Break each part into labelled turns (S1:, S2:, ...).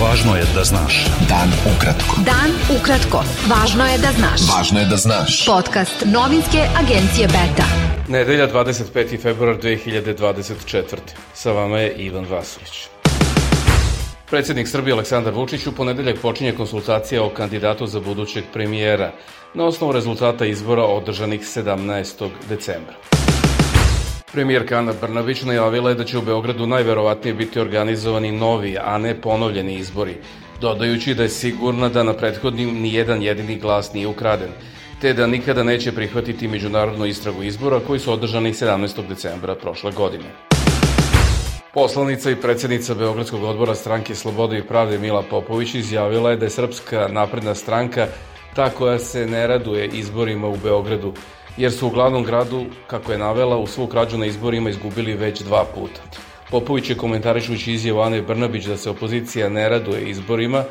S1: Važno je da znaš.
S2: Dan ukratko.
S3: Dan ukratko. Važno je da znaš.
S2: Važno je da znaš.
S3: Podcast novinske agencije Beta.
S4: Nedelja 25. februar 2024. Sa vama je Ivan Vasović. Predsednik Srbije Aleksandar Vučić u ponedeljak počinje konsultacija o kandidatu za budućeg premijera na osnovu rezultata izbora održanih 17. decembra. Premijerka Ana Brnabić najavila je da će u Beogradu najverovatnije biti organizovani novi, a ne ponovljeni izbori, dodajući da je sigurna da na prethodnim ni jedan jedini glas nije ukraden, te da nikada neće prihvatiti međunarodnu istragu izbora koji su održani 17. decembra prošle godine. Poslanica i predsednica Beogradskog odbora stranke Slobode i pravde Mila Popović izjavila je da je Srpska napredna stranka ta koja se ne raduje izborima u Beogradu, jer su u glavnom gradu, kako je navela, u svu krađu na izborima izgubili već dva puta. Popović je komentarišući izjavu Ane Brnabić da se opozicija ne raduje izborima,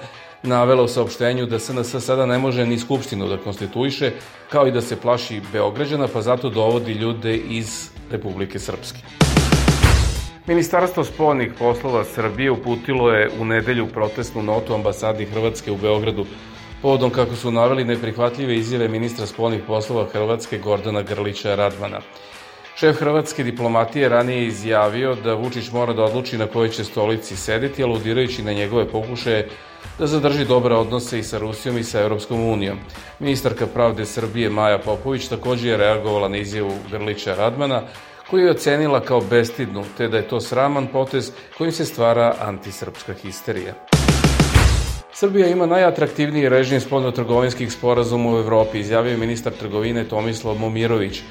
S4: navela u saopštenju da SNS sada ne može ni Skupštinu da konstituiše, kao i da se plaši Beograđana, pa zato dovodi ljude iz Republike Srpske. Ministarstvo spoljnih poslova Srbije uputilo je u nedelju protestnu notu ambasadi Hrvatske u Beogradu povodom kako su naveli neprihvatljive izjave ministra spoljnih poslova Hrvatske Gordana Grlića Radmana. Šef hrvatske diplomatije ranije izjavio da Vučić mora da odluči na kojoj će stolici sedeti, aludirajući na njegove pokušaje da zadrži dobre odnose i sa Rusijom i sa Europskom unijom. Ministarka pravde Srbije Maja Popović takođe je reagovala na izjavu Grlića Radmana, koju je ocenila kao bestidnu, te da je to sraman potez kojim se stvara antisrpska histerija. Srbija ima najatraktivniji režim spoljno-trgovinskih sporazuma u Evropi, izjavio je ministar trgovine Tomislav Momirović,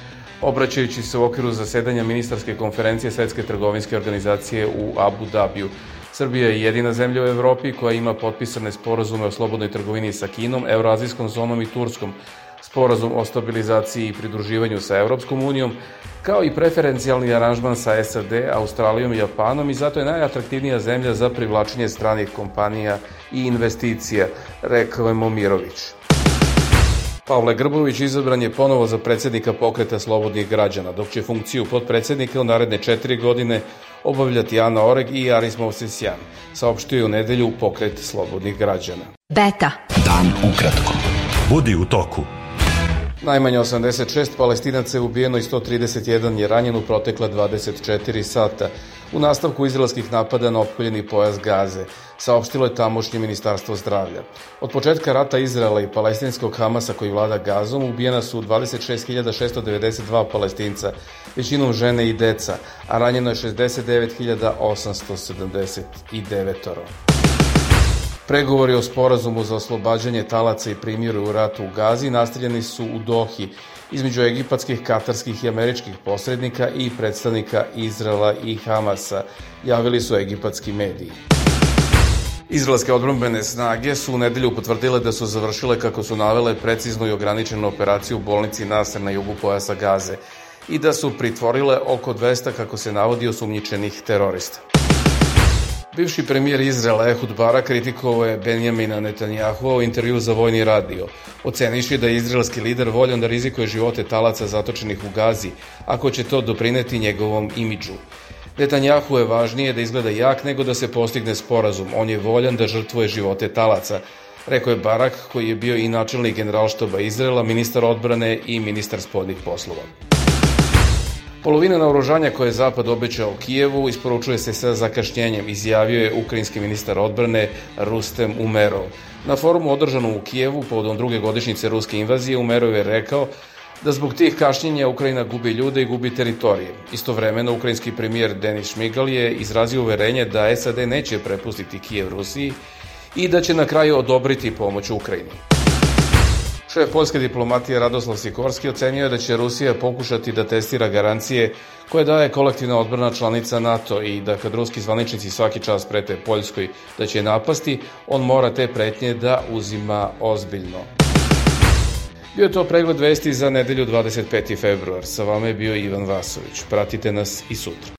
S4: obraćajući se u okviru zasedanja ministarske konferencije Svetske trgovinske organizacije u Abu Dhabiju. Srbija je jedina zemlja u Evropi koja ima potpisane sporazume o slobodnoj trgovini sa Kinom, Euroazijskom zonom i Turskom, sporazum o stabilizaciji i pridruživanju sa Evropskom unijom, kao i preferencijalni aranžman sa SAD, Australijom i Japanom i zato je najatraktivnija zemlja za privlačenje stranih kompanija i investicija, rekao je Momirović. Pavle Grbović izabran je ponovo za predsednika pokreta slobodnih građana, dok će funkciju podpredsednika u naredne četiri godine obavljati Ana Oreg i Aris Movsesjan, saopštio je u nedelju pokret slobodnih građana.
S3: Beta.
S2: Dan ukratko.
S1: Budi u toku.
S4: Najmanje 86 palestinaca je ubijeno i 131 je ranjen u protekla 24 sata u nastavku izraelskih napada na opkoljeni pojas Gaze, saopštilo je tamošnje ministarstvo zdravlja. Od početka rata Izraela i palestinskog Hamasa koji vlada Gazom ubijena su 26.692 palestinca, većinom žene i deca, a ranjeno je 69.879. Pregovori o sporazumu za oslobađanje talaca i primjeru u ratu u Gazi nastavljeni su u Dohi između egipatskih, katarskih i američkih posrednika i predstavnika Izrela i Hamasa, javili su egipatski mediji. Izraelske odbrambene snage su u nedelju potvrdile da su završile, kako su navele, preciznu i ograničenu operaciju u bolnici Nasr na jugu pojasa Gaze i da su pritvorile oko 200, kako se navodi, osumnjičenih terorista. Bivši premijer Izraela Ehud Barak kritikovao je Benjamina Netanjahua u intervju za Vojni radio, oceniši da je izraelski lider voljan da rizikuje živote talaca zatočenih u Gazi, ako će to doprineti njegovom imidžu. Netanjahu je važnije da izgleda jak nego da se postigne sporazum. On je voljan da žrtvuje živote talaca, rekao je Barak koji je bio i načelnik generalštaba Izrela, ministar odbrane i ministar spodnih poslova. Polovina naoružanja koje je Zapad obećao Kijevu isporučuje se sa zakašnjenjem, izjavio je ukrajinski ministar odbrane Rustem Umerov. Na forumu održanom u Kijevu povodom druge godišnjice ruske invazije Umerov je rekao da zbog tih kašnjenja Ukrajina gubi ljude i gubi teritorije. Istovremeno, ukrajinski premijer Denis Šmigal je izrazio uverenje da SAD neće prepustiti Kijev Rusiji i da će na kraju odobriti pomoć Ukrajini. Šef poljske diplomatije Radoslav Sikorski ocenio je da će Rusija pokušati da testira garancije koje daje kolektivna odbrana članica NATO i da kad ruski zvaničnici svaki čas prete Poljskoj da će napasti, on mora te pretnje da uzima ozbiljno. Bio je to pregled vesti za nedelju 25. februar. Sa vama je bio Ivan Vasović. Pratite nas i sutra.